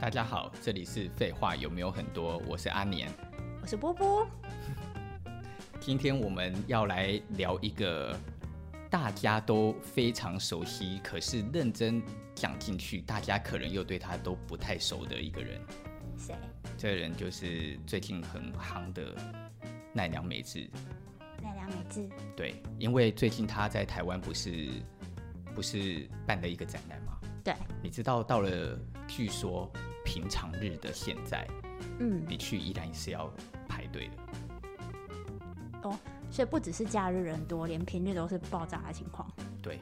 大家好，这里是废话有没有很多？我是阿年，我是波波。今天我们要来聊一个大家都非常熟悉，可是认真讲进去，大家可能又对他都不太熟的一个人。谁？这个人就是最近很夯的奈良美智。奈良美智。对，因为最近他在台湾不是不是办了一个展览吗？对。你知道到了，据说。平常日的现在，嗯，你去依然是要排队的。哦，所以不只是假日人多，连平日都是爆炸的情况。对，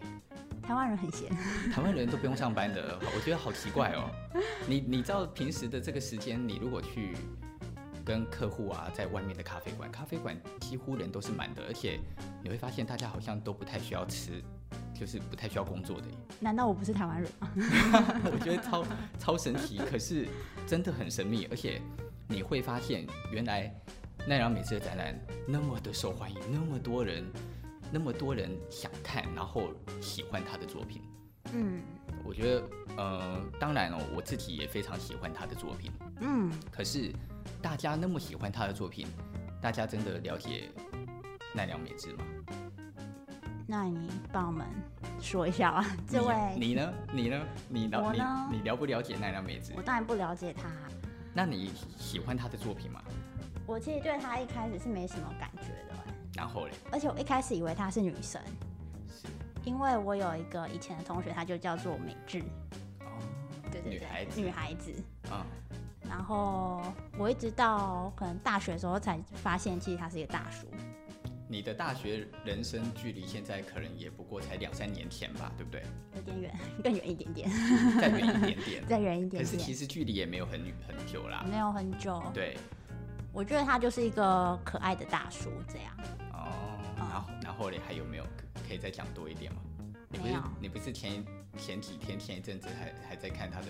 台湾人很闲，台湾人都不用上班的，我觉得好奇怪哦。你你知道平时的这个时间，你如果去跟客户啊，在外面的咖啡馆，咖啡馆几乎人都是满的，而且你会发现大家好像都不太需要吃。就是不太需要工作的。难道我不是台湾人吗？我觉得超超神奇，可是真的很神秘。而且你会发现，原来奈良美智的展览那么的受欢迎，那么多人，那么多人想看，然后喜欢他的作品。嗯，我觉得，呃，当然哦，我自己也非常喜欢他的作品。嗯，可是大家那么喜欢他的作品，大家真的了解奈良美智吗？那你帮我们说一下吧，这位你，呢？你呢？你了我呢？你你了不了解奈良美智？我当然不了解他。那你喜欢她的作品吗？我其实对他一开始是没什么感觉的。然后嘞？而且我一开始以为她是女生，是因为我有一个以前的同学，她就叫做美智。哦，对对对，女孩子，女孩子。嗯。然后我一直到可能大学的时候才发现，其实他是一个大叔。你的大学人生距离现在可能也不过才两三年前吧，对不对？有点远，更远一点点。再远一点点。再远一点点。可是其实距离也没有很很久啦。没有很久。对。我觉得他就是一个可爱的大叔这样。哦。然后，然后嘞，还有没有可以再讲多一点吗？你不是你不是前前几天前一阵子还还在看他的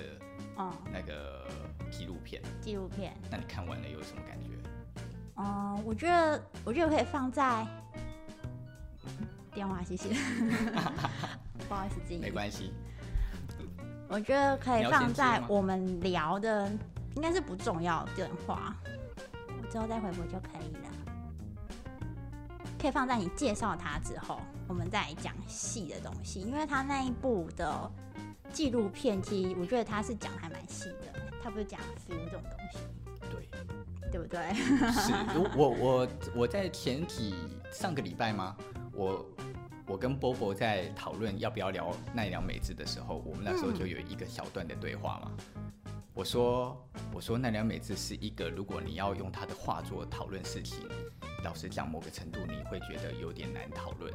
嗯那个纪录片？纪录片。那你看完了有什么感觉？嗯，我觉得我觉得可以放在电话，谢谢。不好意思，静怡。没关系。我觉得可以放在我们聊的，应该是不重要的电话，我之后再回复就可以了。可以放在你介绍他之后，我们再来讲细的东西，因为他那一部的纪录片，其实我觉得他是讲还蛮细的，他不是讲 feel 这种东西。对不对？是，我我我在前几上个礼拜吗？我我跟波波在讨论要不要聊奈良美智的时候，我们那时候就有一个小段的对话嘛。我说我说奈良美智是一个，如果你要用他的画作讨论事情，老实讲，某个程度你会觉得有点难讨论，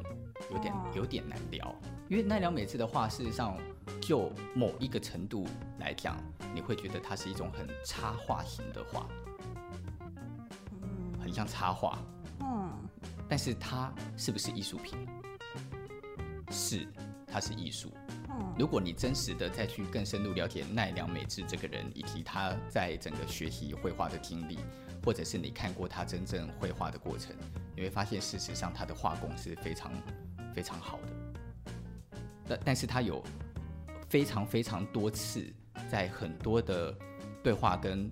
有点有点难聊，因为奈良美智的画，事实上就某一个程度来讲，你会觉得它是一种很插画型的画。很像插画，嗯，但是它是不是艺术品？是，它是艺术。嗯，如果你真实的再去更深入了解奈良美智这个人，以及他在整个学习绘画的经历，或者是你看过他真正绘画的过程，你会发现，事实上他的画工是非常非常好的。但但是他有非常非常多次在很多的对话跟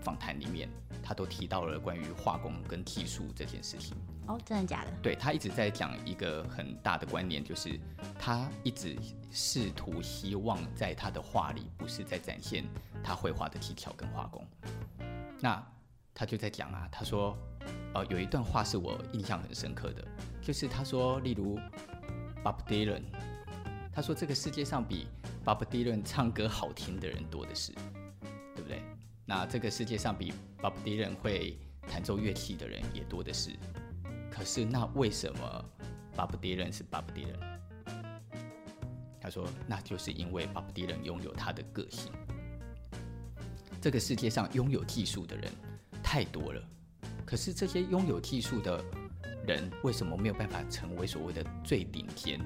访谈里面。他都提到了关于画工跟技术这件事情。哦，真的假的？对，他一直在讲一个很大的观念，就是他一直试图希望在他的画里不是在展现他绘画的技巧跟画工。那他就在讲啊，他说，呃，有一段话是我印象很深刻的，就是他说，例如 Bob Dylan，他说这个世界上比 Bob Dylan 唱歌好听的人多的是。那这个世界上比 Bob Dylan 会弹奏乐器的人也多的是，可是那为什么 Bob Dylan 是 Bob Dylan？他说，那就是因为 Bob Dylan 拥有他的个性。这个世界上拥有技术的人太多了，可是这些拥有技术的人为什么没有办法成为所谓的最顶尖？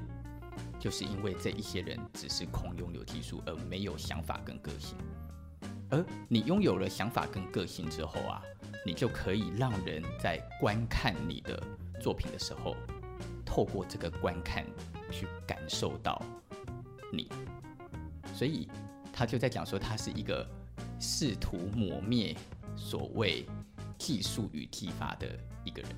就是因为这一些人只是空拥有技术，而没有想法跟个性。而你拥有了想法跟个性之后啊，你就可以让人在观看你的作品的时候，透过这个观看去感受到你。所以他就在讲说，他是一个试图抹灭所谓技术与技法的一个人。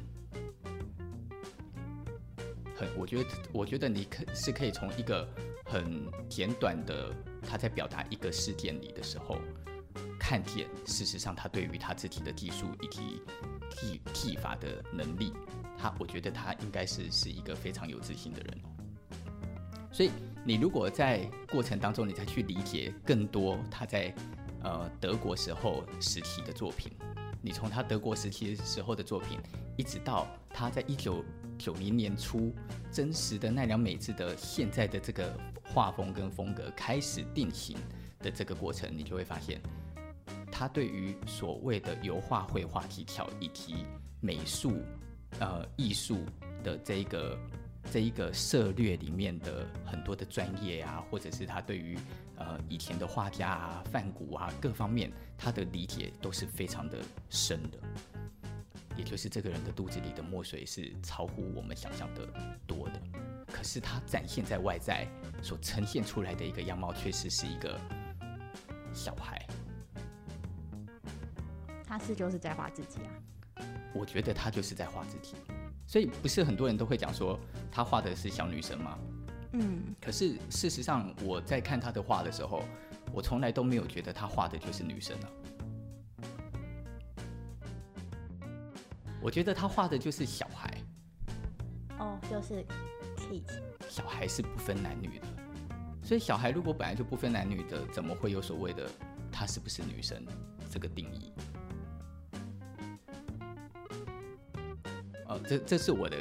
很，我觉得，我觉得你可是可以从一个很简短的他在表达一个事件里的时候，看见事实上他对于他自己的技术以及技技法的能力，他我觉得他应该是是一个非常有自信的人。所以你如果在过程当中，你再去理解更多他在呃德国时候时期的作品，你从他德国时期时候的作品，一直到他在一九九零年初真实的奈良美智的现在的这个画风跟风格开始定型的这个过程，你就会发现，他对于所谓的油画绘画技巧以及美术呃艺术的这一个。这一个涉略里面的很多的专业啊，或者是他对于呃以前的画家啊、梵谷啊各方面，他的理解都是非常的深的。也就是这个人的肚子里的墨水是超乎我们想象的多的。可是他展现在外在所呈现出来的一个样貌，确实是一个小孩。他是就是在画自己啊？我觉得他就是在画自己。所以不是很多人都会讲说他画的是小女生吗？嗯，可是事实上我在看他的画的时候，我从来都没有觉得他画的就是女生啊。我觉得他画的就是小孩。哦，就是 kids。小孩是不分男女的，所以小孩如果本来就不分男女的，怎么会有所谓的他是不是女生这个定义？这这是我的，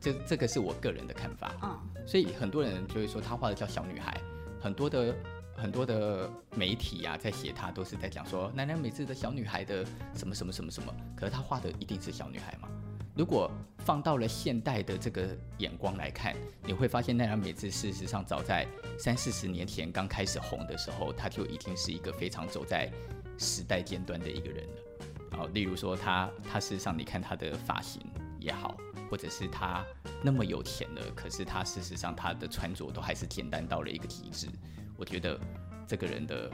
这这个是我个人的看法。嗯，所以很多人就会说他画的叫小女孩，很多的很多的媒体啊，在写他都是在讲说奈良美智的小女孩的什么什么什么什么，可是他画的一定是小女孩吗？如果放到了现代的这个眼光来看，你会发现奈良美智事实上早在三四十年前刚开始红的时候，他就已经是一个非常走在时代尖端的一个人了。然后，例如说他他事实上你看他的发型。也好，或者是他那么有钱了，可是他事实上他的穿着都还是简单到了一个极致。我觉得这个人的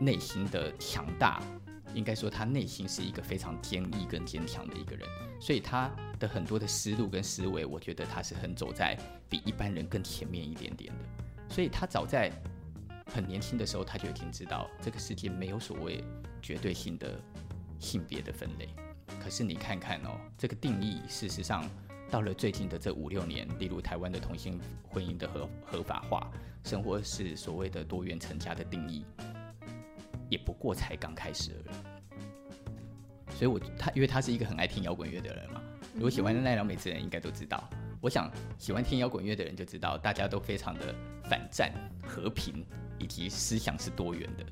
内心的强大，应该说他内心是一个非常坚毅跟坚强的一个人。所以他的很多的思路跟思维，我觉得他是很走在比一般人更前面一点点的。所以他早在很年轻的时候，他就已经知道这个世界没有所谓绝对性的性别的分类。可是你看看哦，这个定义事实上到了最近的这五六年，例如台湾的同性婚姻的合合法化，生活是所谓的多元成家的定义，也不过才刚开始而已。所以我他因为他是一个很爱听摇滚乐的人嘛，如果喜欢奈良美智的人应该都知道。我想喜欢听摇滚乐的人就知道，大家都非常的反战、和平以及思想是多元的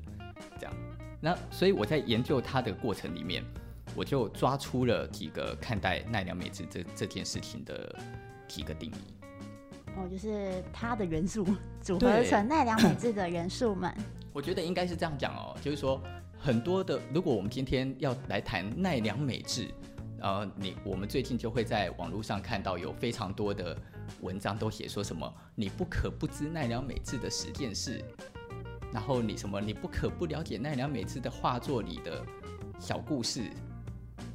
这样。那所以我在研究他的过程里面。我就抓出了几个看待奈良美智这这件事情的几个定义。哦，就是它的元素组合成奈良美智的元素们。我觉得应该是这样讲哦，就是说很多的，如果我们今天要来谈奈良美智，呃，你我们最近就会在网络上看到有非常多的文章都写说什么你不可不知奈良美智的十件事，然后你什么你不可不了解奈良美智的画作里的小故事。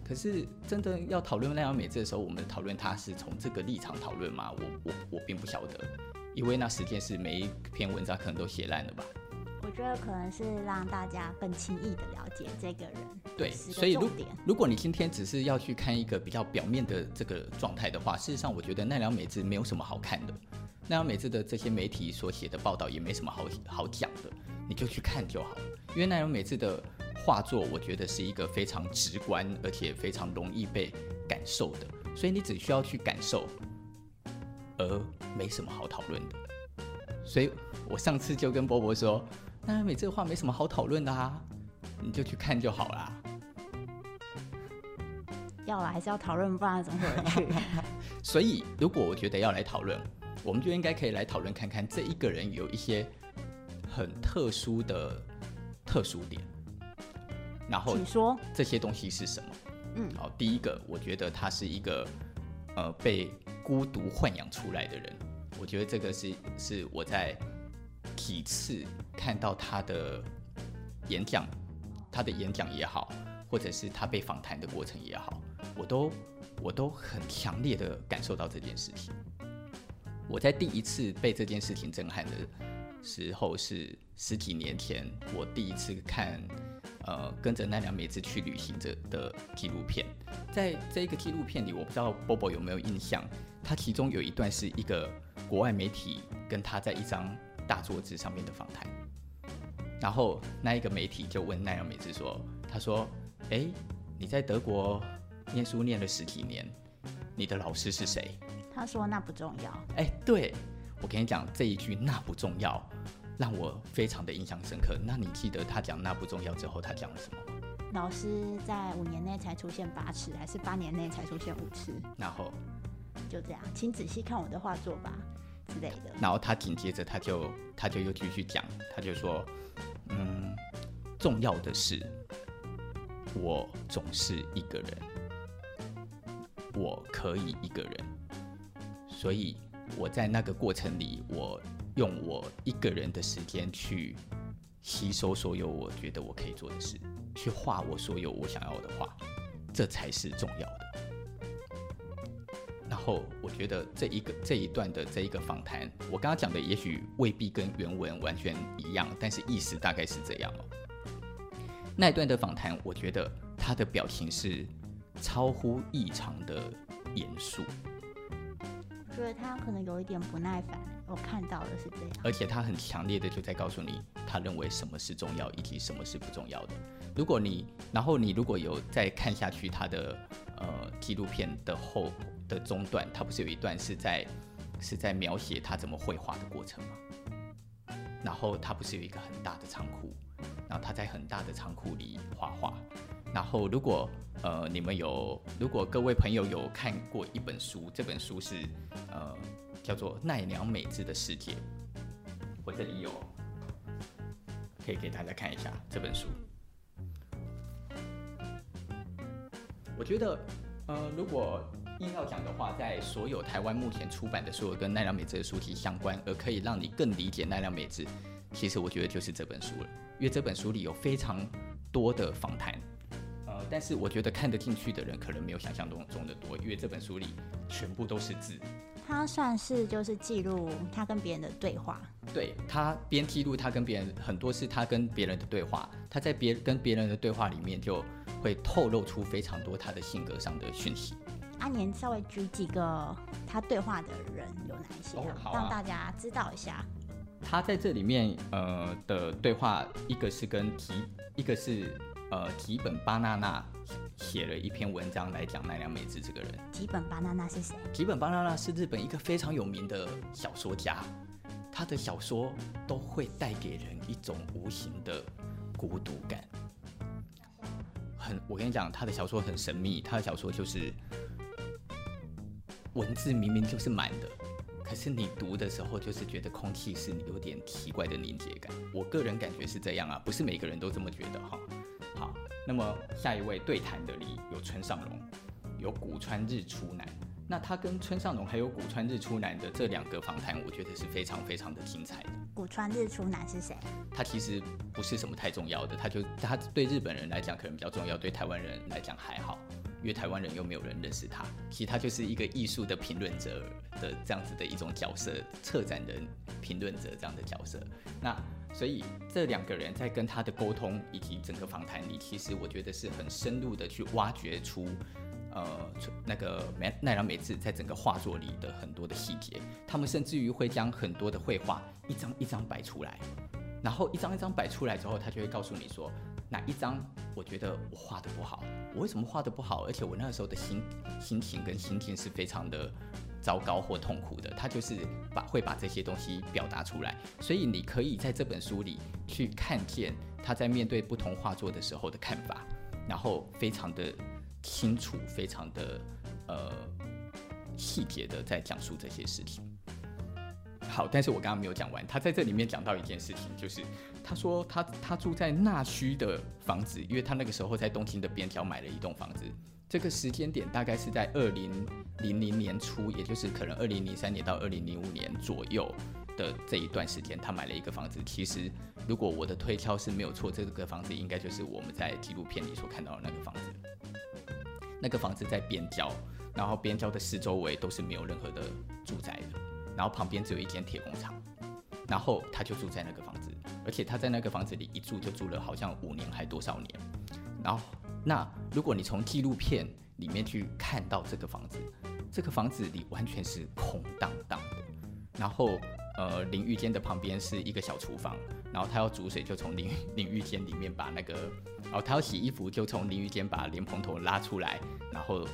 可是，真的要讨论奈良美智的时候，我们讨论它是从这个立场讨论吗？我我我并不晓得，因为那十件事每一篇文章可能都写烂了吧。我觉得可能是让大家更轻易的了解这个人。对，所以如如果你今天只是要去看一个比较表面的这个状态的话，事实上我觉得奈良美智没有什么好看的。奈良美智的这些媒体所写的报道也没什么好好讲的，你就去看就好了。因为奈良美智的。画作我觉得是一个非常直观，而且非常容易被感受的，所以你只需要去感受，而没什么好讨论的。所以我上次就跟波波说，那美这个画没什么好讨论的啊，你就去看就好啦。要了还是要讨论，不然怎么会去？所以如果我觉得要来讨论，我们就应该可以来讨论看看这一个人有一些很特殊的特殊点。然后，请说这些东西是什么？嗯，好，第一个，我觉得他是一个呃被孤独豢养出来的人。我觉得这个是是我在几次看到他的演讲，他的演讲也好，或者是他被访谈的过程也好，我都我都很强烈的感受到这件事情。我在第一次被这件事情震撼的时候是十几年前，我第一次看呃跟着奈良美智去旅行者的纪录片。在这个纪录片里，我不知道 Bobo 有没有印象，他其中有一段是一个国外媒体跟他在一张大桌子上面的访谈。然后那一个媒体就问奈良美智说：“他说，哎，你在德国念书念了十几年，你的老师是谁？”他说：“那不重要。”哎，对，我跟你讲这一句“那不重要”，让我非常的印象深刻。那你记得他讲“那不重要”之后，他讲了什么吗？老师在五年内才出现八次，还是八年内才出现五次？然后就这样，请仔细看我的画作吧之类的。然后他紧接着他就他就又继续讲，他就说。嗯，重要的是，我总是一个人，我可以一个人，所以我在那个过程里，我用我一个人的时间去吸收所有我觉得我可以做的事，去画我所有我想要的画，这才是重要的。然后我觉得这一个这一段的这一个访谈，我刚刚讲的也许未必跟原文完全一样，但是意思大概是这样哦。那一段的访谈，我觉得他的表情是超乎异常的严肃。我觉得他可能有一点不耐烦，我看到的是这样。而且他很强烈的就在告诉你，他认为什么是重要，以及什么是不重要的。如果你，然后你如果有再看下去他的呃纪录片的后。的中段，他不是有一段是在是在描写他怎么绘画的过程吗？然后他不是有一个很大的仓库，然后他在很大的仓库里画画。然后如果呃你们有，如果各位朋友有看过一本书，这本书是呃叫做奈良美智的世界，我这里有，可以给大家看一下这本书。我觉得呃如果。硬要讲的话，在所有台湾目前出版的所有跟奈良美智的书籍相关，而可以让你更理解奈良美智，其实我觉得就是这本书了。因为这本书里有非常多的访谈，但是我觉得看得进去的人可能没有想象中中的多，因为这本书里全部都是字。他算是就是记录他跟别人的对话。对，他边记录他跟别人很多是他跟别人的对话，他在别跟别人的对话里面就会透露出非常多他的性格上的讯息。阿年稍微举几个他对话的人有哪一些，啊哦啊，让大家知道一下。他在这里面呃的对话，一个是跟提，一个是呃吉本巴娜娜写了一篇文章来讲奈良美智这个人。吉本巴娜娜是谁？吉本巴娜娜是日本一个非常有名的小说家，他的小说都会带给人一种无形的孤独感。很，我跟你讲，他的小说很神秘，他的小说就是。文字明明就是满的，可是你读的时候就是觉得空气是有点奇怪的凝结感。我个人感觉是这样啊，不是每个人都这么觉得哈。好，那么下一位对谈的里有村上隆，有古川日出男。那他跟村上隆还有古川日出男的这两个访谈，我觉得是非常非常的精彩的。古川日出男是谁？他其实不是什么太重要的，他就他对日本人来讲可能比较重要，对台湾人来讲还好。因为台湾人又没有人认识他，其实他就是一个艺术的评论者的这样子的一种角色，策展人、评论者这样的角色。那所以这两个人在跟他的沟通以及整个访谈里，其实我觉得是很深入的去挖掘出，呃，那个奈奈良美智在整个画作里的很多的细节。他们甚至于会将很多的绘画一张一张摆出来，然后一张一张摆出来之后，他就会告诉你说。哪一张我觉得我画的不好？我为什么画的不好？而且我那个时候的心心情跟心境是非常的糟糕或痛苦的。他就是把会把这些东西表达出来，所以你可以在这本书里去看见他在面对不同画作的时候的看法，然后非常的清楚，非常的呃细节的在讲述这些事情。好，但是我刚刚没有讲完，他在这里面讲到一件事情，就是。他说他他住在那须的房子，因为他那个时候在东京的边条买了一栋房子。这个时间点大概是在二零零零年初，也就是可能二零零三年到二零零五年左右。的这一段时间，他买了一个房子。其实，如果我的推敲是没有错，这个房子应该就是我们在纪录片里所看到的那个房子。那个房子在边郊，然后边郊的四周围都是没有任何的住宅的，然后旁边只有一间铁工厂，然后他就住在那个房子，而且他在那个房子里一住就住了好像五年还多少年。然后，那如果你从纪录片里面去看到这个房子，这个房子里完全是空荡荡的。然后，呃，淋浴间的旁边是一个小厨房，然后他要煮水就从淋淋浴间里面把那个，哦，他要洗衣服就从淋浴间把莲蓬头拉出来，然后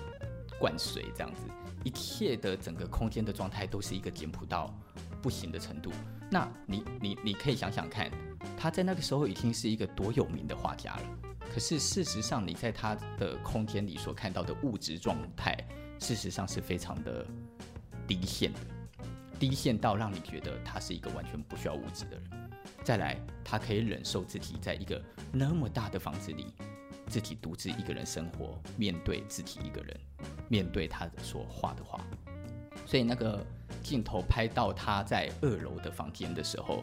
灌水这样子，一切的整个空间的状态都是一个简朴到不行的程度。那你你你可以想想看，他在那个时候已经是一个多有名的画家了。可是事实上，你在他的空间里所看到的物质状态，事实上是非常的低限的。低限到让你觉得他是一个完全不需要物质的人。再来，他可以忍受自己在一个那么大的房子里，自己独自一个人生活，面对自己一个人，面对他所画的画。所以那个镜头拍到他在二楼的房间的时候，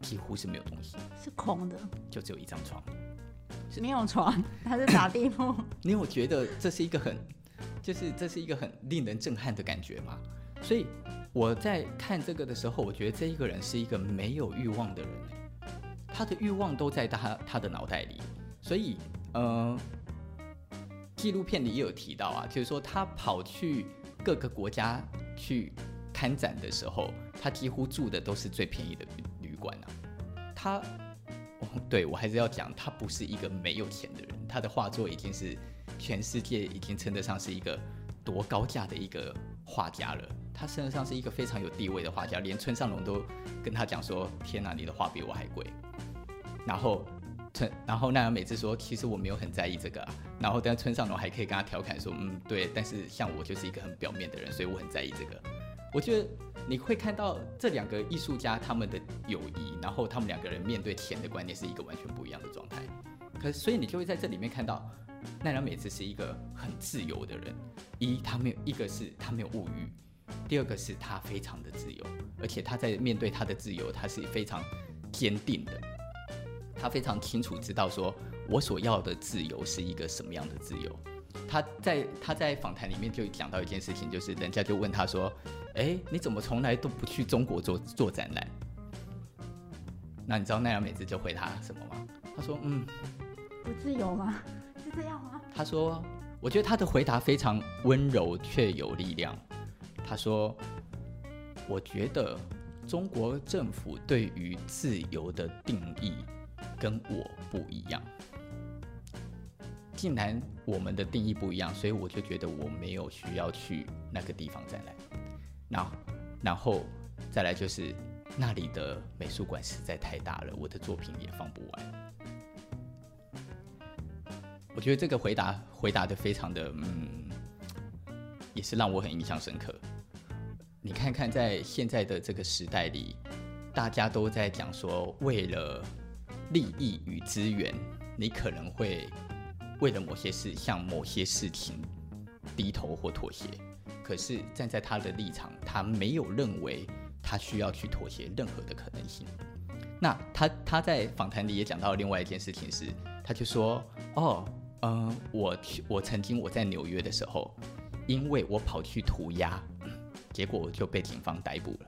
几乎是没有东西，是空的，就只有一张床，没有床，他是打地铺。你有觉得这是一个很，就是这是一个很令人震撼的感觉吗？所以。我在看这个的时候，我觉得这一个人是一个没有欲望的人，他的欲望都在他他的脑袋里。所以，呃，纪录片里也有提到啊，就是说他跑去各个国家去看展的时候，他几乎住的都是最便宜的旅馆啊。他，对，我还是要讲，他不是一个没有钱的人，他的画作已经是全世界已经称得上是一个多高价的一个画家了。他身上是一个非常有地位的画家，连村上隆都跟他讲说：“天哪，你的画比我还贵。”然后村，然后奈良美智说：“其实我没有很在意这个啊。”然后但村上隆还可以跟他调侃说：“嗯，对，但是像我就是一个很表面的人，所以我很在意这个。”我觉得你会看到这两个艺术家他们的友谊，然后他们两个人面对钱的观念是一个完全不一样的状态。可，所以你就会在这里面看到奈良美智是一个很自由的人。一，他没有一个是他没有物欲。第二个是他非常的自由，而且他在面对他的自由，他是非常坚定的。他非常清楚知道说，我所要的自由是一个什么样的自由。他在他在访谈里面就讲到一件事情，就是人家就问他说：“哎，你怎么从来都不去中国做做展览？”那你知道奈良美智就回他什么吗？他说：“嗯，不自由吗？是这样吗？”他说：“我觉得他的回答非常温柔却有力量。”他说：“我觉得中国政府对于自由的定义跟我不一样。既然我们的定义不一样，所以我就觉得我没有需要去那个地方再来。然后，然后再来就是那里的美术馆实在太大了，我的作品也放不完。我觉得这个回答回答得非常的，嗯，也是让我很印象深刻。”你看看，在现在的这个时代里，大家都在讲说，为了利益与资源，你可能会为了某些事向某些事情低头或妥协。可是站在他的立场，他没有认为他需要去妥协任何的可能性。那他他在访谈里也讲到另外一件事情是，他就说：“哦，嗯、呃，我我曾经我在纽约的时候，因为我跑去涂鸦。”结果就被警方逮捕了，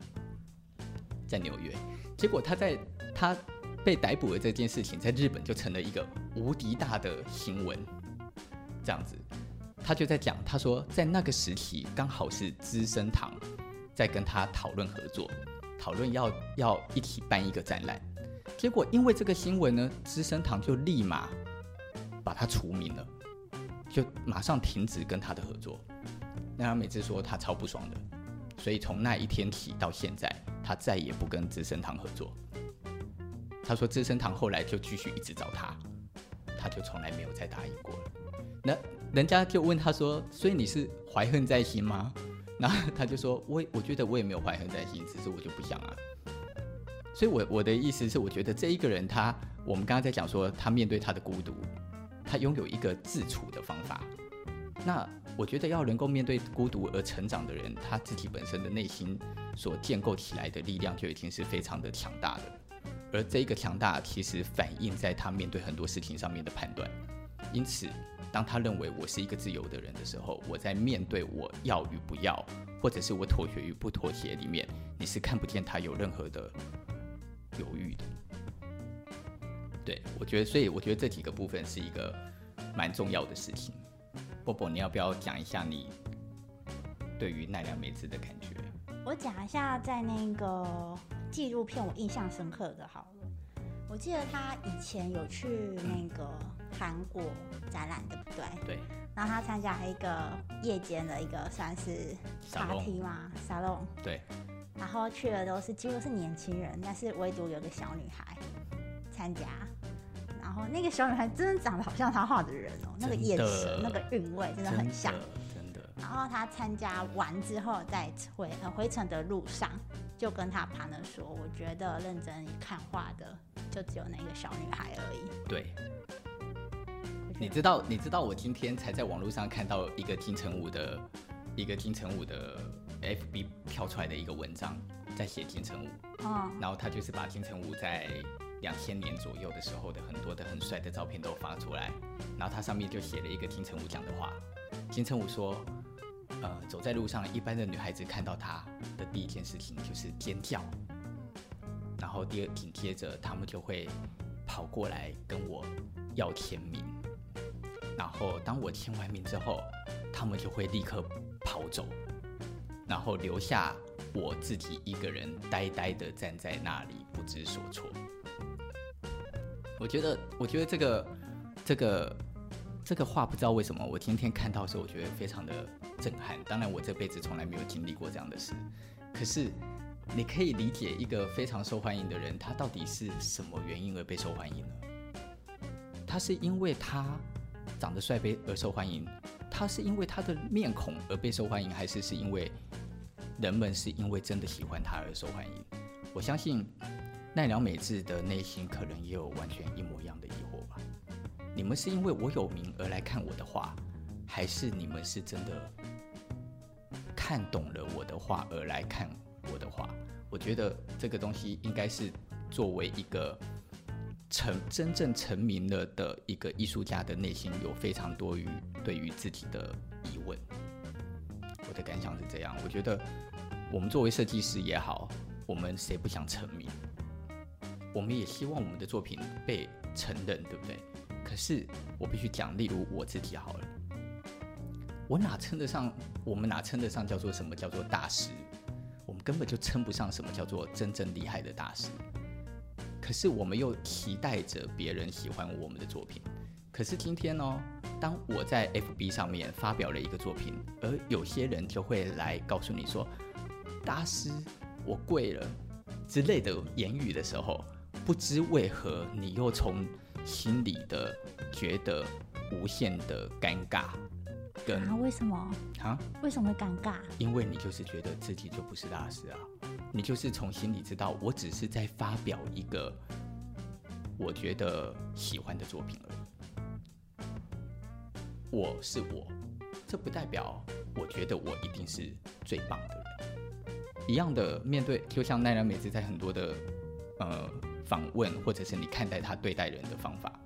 在纽约。结果他在他被逮捕的这件事情，在日本就成了一个无敌大的新闻。这样子，他就在讲，他说在那个时期刚好是资生堂在跟他讨论合作，讨论要要一起办一个展览。结果因为这个新闻呢，资生堂就立马把他除名了，就马上停止跟他的合作。那他每次说他超不爽的。所以从那一天起到现在，他再也不跟资生堂合作。他说资生堂后来就继续一直找他，他就从来没有再答应过了。那人家就问他说：“所以你是怀恨在心吗？” 然后他就说：“我我觉得我也没有怀恨在心，只是我就不想啊。”所以我，我的意思是，我觉得这一个人他，我们刚刚在讲说，他面对他的孤独，他拥有一个自处的方法。那我觉得要能够面对孤独而成长的人，他自己本身的内心所建构起来的力量就已经是非常的强大的。而这一个强大其实反映在他面对很多事情上面的判断。因此，当他认为我是一个自由的人的时候，我在面对我要与不要，或者是我妥协与不妥协里面，你是看不见他有任何的犹豫的。对，我觉得，所以我觉得这几个部分是一个蛮重要的事情。波波，你要不要讲一下你对于奈良美智的感觉？我讲一下，在那个纪录片我印象深刻的，好了。我记得他以前有去那个韩国展览，对不对？对。然后他参加一个夜间的一个算是 party 嘛，沙龙。对。然后去的都是几乎是年轻人，但是唯独有个小女孩参加。然后那个小女孩真的长得好像他画的人哦，那个眼神、那个韵味真的很像，真的。然后他参加完之后，在回呃回程的路上，就跟他 partner 说：“我觉得认真看画的就只有那个小女孩而已。”对。你知道，你知道我今天才在网络上看到一个金城武的，一个金城武的 FB 跳出来的一个文章，在写金城武。哦。然后他就是把金城武在。两千年左右的时候的很多的很帅的照片都发出来，然后他上面就写了一个金城武讲的话。金城武说：“呃，走在路上，一般的女孩子看到他的第一件事情就是尖叫，然后第二紧接着他们就会跑过来跟我要签名，然后当我签完名之后，他们就会立刻跑走，然后留下我自己一个人呆呆的站在那里不知所措。”我觉得，我觉得这个，这个，这个话不知道为什么，我今天看到的时候，我觉得非常的震撼。当然，我这辈子从来没有经历过这样的事。可是，你可以理解一个非常受欢迎的人，他到底是什么原因而被受欢迎呢？他是因为他长得帅被而受欢迎？他是因为他的面孔而被受欢迎？还是是因为人们是因为真的喜欢他而受欢迎？我相信。奈良美智的内心可能也有完全一模一样的疑惑吧？你们是因为我有名而来看我的画，还是你们是真的看懂了我的画而来看我的画？我觉得这个东西应该是作为一个成真正成名了的一个艺术家的内心有非常多于对于自己的疑问。我的感想是这样，我觉得我们作为设计师也好，我们谁不想成名？我们也希望我们的作品被承认，对不对？可是我必须讲，例如我自己好了，我哪称得上？我们哪称得上叫做什么叫做大师？我们根本就称不上什么叫做真正厉害的大师。可是我们又期待着别人喜欢我们的作品。可是今天呢，当我在 FB 上面发表了一个作品，而有些人就会来告诉你说：“大师，我跪了”之类的言语的时候。不知为何，你又从心里的觉得无限的尴尬，跟啊，为什么啊？为什么会尴尬？因为你就是觉得自己就不是大师啊，你就是从心里知道，我只是在发表一个我觉得喜欢的作品而已。我是我，这不代表我觉得我一定是最棒的人。一样的面对，就像奈良美智在很多的呃。访问，或者是你看待他对待人的方法，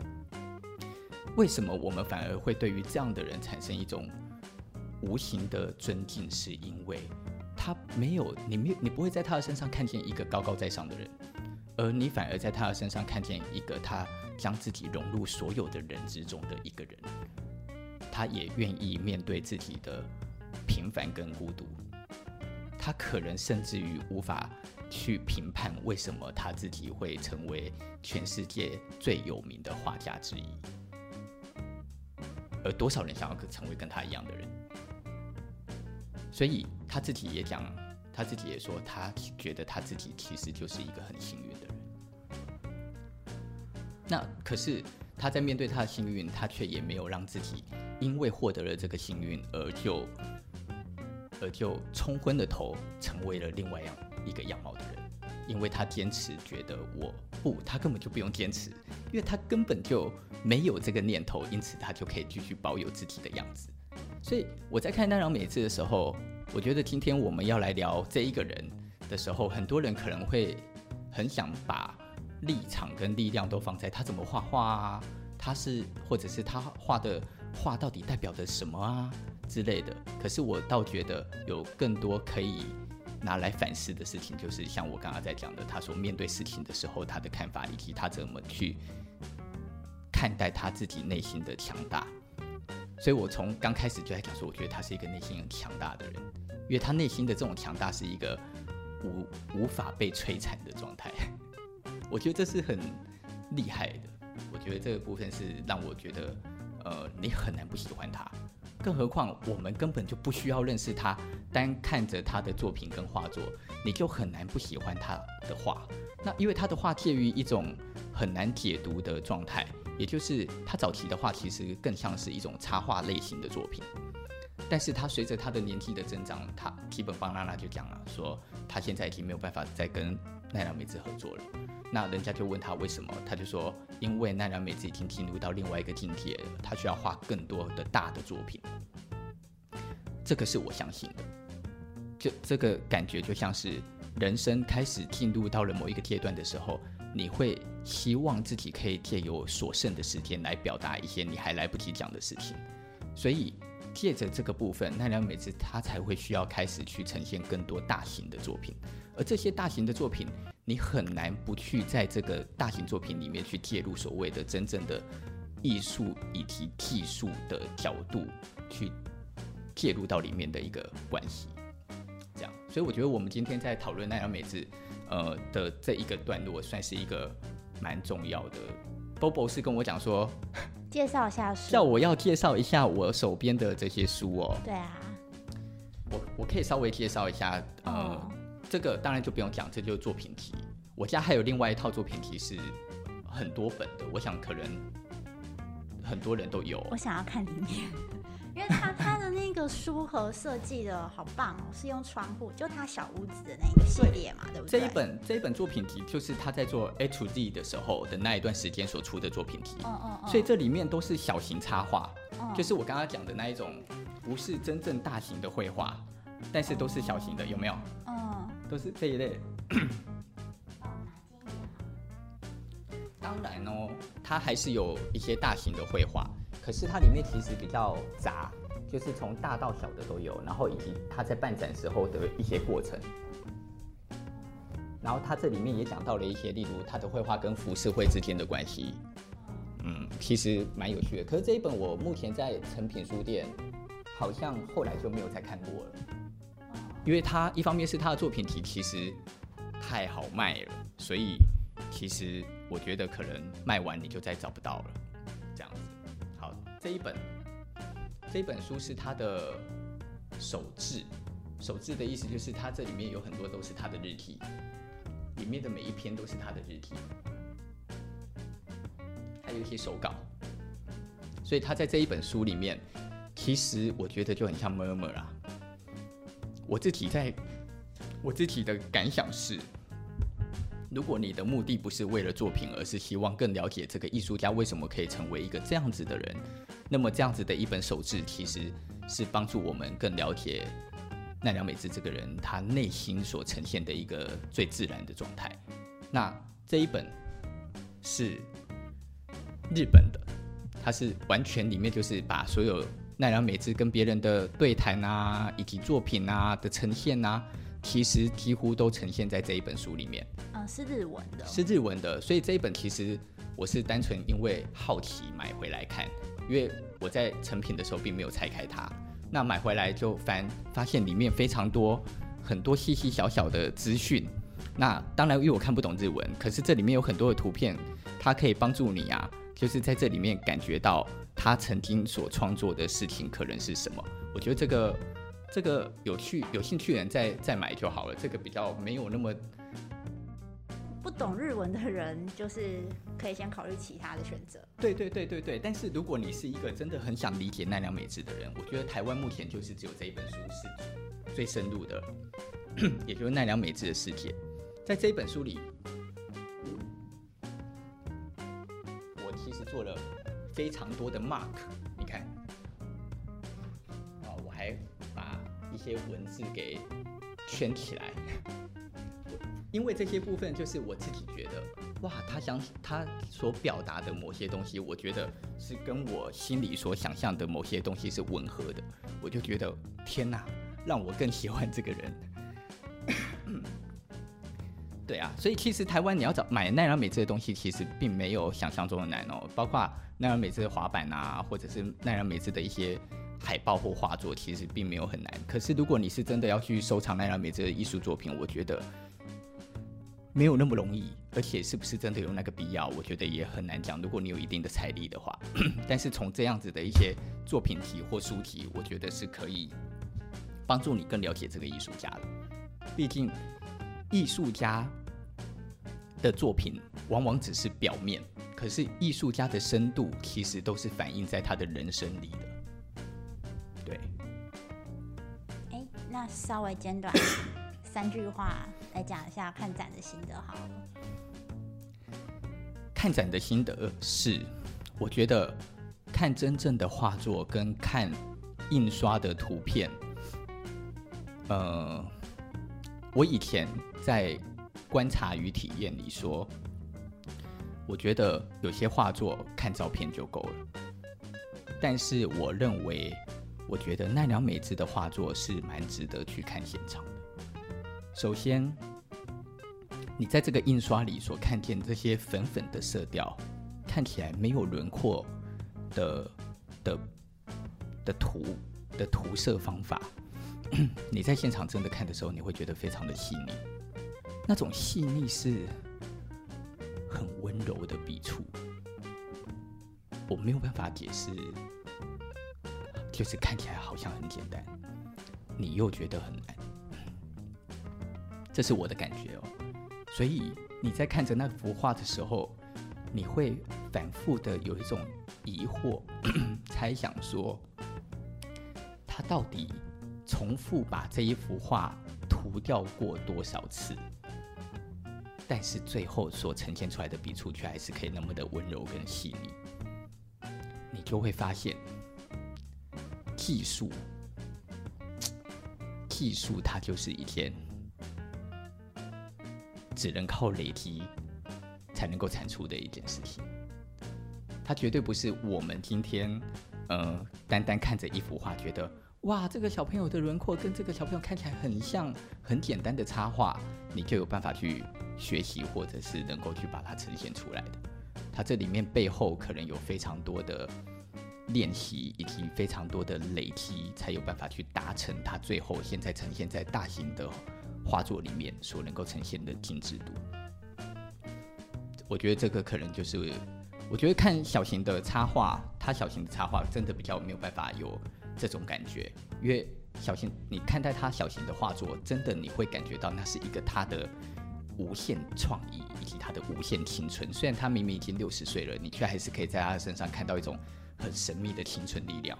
为什么我们反而会对于这样的人产生一种无形的尊敬？是因为他没有，你没有，你不会在他的身上看见一个高高在上的人，而你反而在他的身上看见一个他将自己融入所有的人之中的一个人，他也愿意面对自己的平凡跟孤独，他可能甚至于无法。去评判为什么他自己会成为全世界最有名的画家之一，而多少人想要成为跟他一样的人？所以他自己也讲，他自己也说，他觉得他自己其实就是一个很幸运的人。那可是他在面对他的幸运，他却也没有让自己因为获得了这个幸运而就而就冲昏了头，成为了另外样。一个样貌的人，因为他坚持觉得我不，他根本就不用坚持，因为他根本就没有这个念头，因此他就可以继续保有自己的样子。所以我在看奈良美智的时候，我觉得今天我们要来聊这一个人的时候，很多人可能会很想把立场跟力量都放在他怎么画画啊，他是或者是他画的画到底代表着什么啊之类的。可是我倒觉得有更多可以拿来反思的事情，就是像我刚刚在讲的，他所面对事情的时候他的看法，以及他怎么去看待他自己内心的强大。所以我从刚开始就在讲说，我觉得他是一个内心很强大的人，因为他内心的这种强大是一个无无法被摧残的状态。我觉得这是很厉害的。我觉得这个部分是让我觉得，呃，你很难不喜欢他。更何况我们根本就不需要认识他，单看着他的作品跟画作，你就很难不喜欢他的画。那因为他的画介于一种很难解读的状态，也就是他早期的画其实更像是一种插画类型的作品。但是他随着他的年纪的增长，他基本邦娜娜就讲了，说他现在已经没有办法再跟奈良美智合作了。那人家就问他为什么，他就说因为奈良美智已经进入到另外一个境界了，他需要画更多的大的作品。这个是我相信的，就这个感觉就像是人生开始进入到了某一个阶段的时候，你会希望自己可以借由所剩的时间来表达一些你还来不及讲的事情，所以借着这个部分，奈良美智他才会需要开始去呈现更多大型的作品，而这些大型的作品。你很难不去在这个大型作品里面去介入所谓的真正的艺术以及技术的角度去介入到里面的一个关系，这样，所以我觉得我们今天在讨论奈良美智 呃的这一个段落，算是一个蛮重要的。Bobo 是跟我讲说，介绍一下书，叫我要介绍一下我手边的这些书哦。对啊，我我可以稍微介绍一下，呃。哦这个当然就不用讲，这就是作品集。我家还有另外一套作品集是很多本的，我想可能很多人都有。我想要看里面，因为他他的那个书盒设计的好棒哦，是用窗户，就他小屋子的那个系列嘛，对，对不对？这一本这一本作品集就是他在做 H to Z 的时候的那一段时间所出的作品集。哦哦哦。所以这里面都是小型插画，哦，就是我刚刚讲的那一种，不是真正大型的绘画，但是都是小型的，有没有？嗯都是这一类。当然哦，它还是有一些大型的绘画，可是它里面其实比较杂，就是从大到小的都有，然后以及它在办展时候的一些过程。然后它这里面也讲到了一些，例如它的绘画跟浮世绘之间的关系。嗯，其实蛮有趣的。可是这一本我目前在诚品书店，好像后来就没有再看过了。因为他一方面是他的作品集其实太好卖了，所以其实我觉得可能卖完你就再找不到了，这一本这一本书是他的手制，手制的意思就是他这里面有很多都是他的日记，里面的每一篇都是他的日记，还有一些手稿，所以他在这一本书里面，其实我觉得就很像 murmur 啊。我自己在，我自己的感想是，如果你的目的不是为了作品，而是希望更了解这个艺术家为什么可以成为一个这样子的人，那么这样子的一本手志，其实是帮助我们更了解奈良美智这个人他内心所呈现的一个最自然的状态。那这一本是日本的，它是完全里面就是把所有。奈良美智跟别人的对谈啊，以及作品啊的呈现啊，其实几乎都呈现在这一本书里面。嗯，是日文的。是日文的，所以这一本其实我是单纯因为好奇买回来看，因为我在成品的时候并没有拆开它。那买回来就翻，发现里面非常多很多细细小小的资讯。那当然，因为我看不懂日文，可是这里面有很多的图片，它可以帮助你啊，就是在这里面感觉到。他曾经所创作的事情可能是什么？我觉得这个这个有趣有兴趣的人再再买就好了。这个比较没有那么不懂日文的人，就是可以先考虑其他的选择。对对对对对。但是如果你是一个真的很想理解奈良美智的人，我觉得台湾目前就是只有这一本书是最深入的，也就是奈良美智的世界。在这一本书里，我其实做了。非常多的 mark，你看，啊，我还一些文字给圈起来，因为这些部分就是我自己觉得，哇，他想他所表达的某些东西，我觉得是跟我心里所想象的某些东西是吻合的，我就觉得天哪，让我更喜欢这个人。对啊，所以其实台湾你要找买奈良美智的东西，其实并没有想象中的难哦。包括奈良美智的滑板啊，或者是奈良美智的一些海报或画作，其实并没有很难。可是如果你是真的要去收藏奈良美智的艺术作品，我觉得没有那么容易，而且是不是真的有那个必要，我觉得也很难讲。如果你有一定的财力的话，但是从这样子的一些作品题或书题，我觉得是可以帮助你更了解这个艺术家的。毕竟艺术家。的作品往往只是表面，可是艺术家的深度其实都是反映在他的人生里的。对。哎，那稍微简短 三句话来讲一下看展的心得好了。看展的心得是，我觉得看真正的画作跟看印刷的图片，呃，我以前在。观察与体验里说，我觉得有些画作看照片就够了。但是我认为，我觉得奈良美智的画作是蛮值得去看现场的。首先，你在这个印刷里所看见这些粉粉的色调，看起来没有轮廓的的的图的涂色方法，你在现场真的看的时候，你会觉得非常的细腻。那种细腻是很温柔的笔触，我没有办法解释，就是看起来好像很简单，你又觉得很难，这是我的感觉哦。所以你在看着那幅画的时候，你会反复的有一种疑惑，猜想说，他到底重复把这一幅画涂掉过多少次？但是最后所呈现出来的笔触却还是可以那么的温柔跟细腻，你就会发现，技术，技术它就是一件只能靠累积才能够产出的一件事情，它绝对不是我们今天呃单单看着一幅画觉得。哇，这个小朋友的轮廓跟这个小朋友看起来很像，很简单的插画，你就有办法去学习，或者是能够去把它呈现出来的。它这里面背后可能有非常多的练习，以及非常多的累积，才有办法去达成它最后现在呈现在大型的画作里面所能够呈现的精致度。我觉得这个可能就是，我觉得看小型的插画，它小型的插画真的比较没有办法有。这种感觉，因为小型，你看待他小型的画作，真的你会感觉到那是一个他的无限创意以及他的无限青春。虽然他明明已经六十岁了，你却还是可以在他身上看到一种很神秘的青春力量。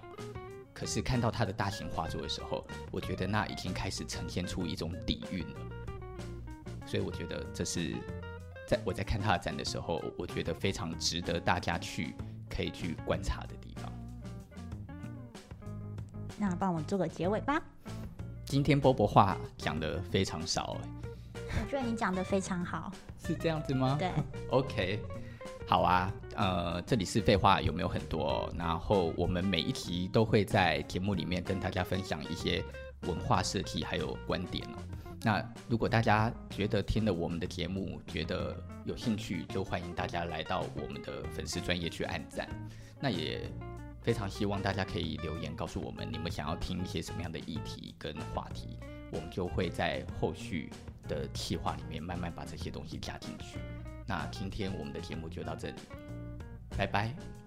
可是看到他的大型画作的时候，我觉得那已经开始呈现出一种底蕴了。所以我觉得这是在我在看他的展的时候，我觉得非常值得大家去可以去观察的地方。那帮我做个结尾吧。今天波波话讲的非常少哎，我觉得你讲的非常好。是这样子吗？对。OK，好啊。呃，这里是废话有没有很多？然后我们每一集都会在节目里面跟大家分享一些文化设计还有观点哦。那如果大家觉得听了我们的节目觉得有兴趣，就欢迎大家来到我们的粉丝专业去按赞。那也。非常希望大家可以留言告诉我们，你们想要听一些什么样的议题跟话题，我们就会在后续的计划里面慢慢把这些东西加进去。那今天我们的节目就到这里，拜拜。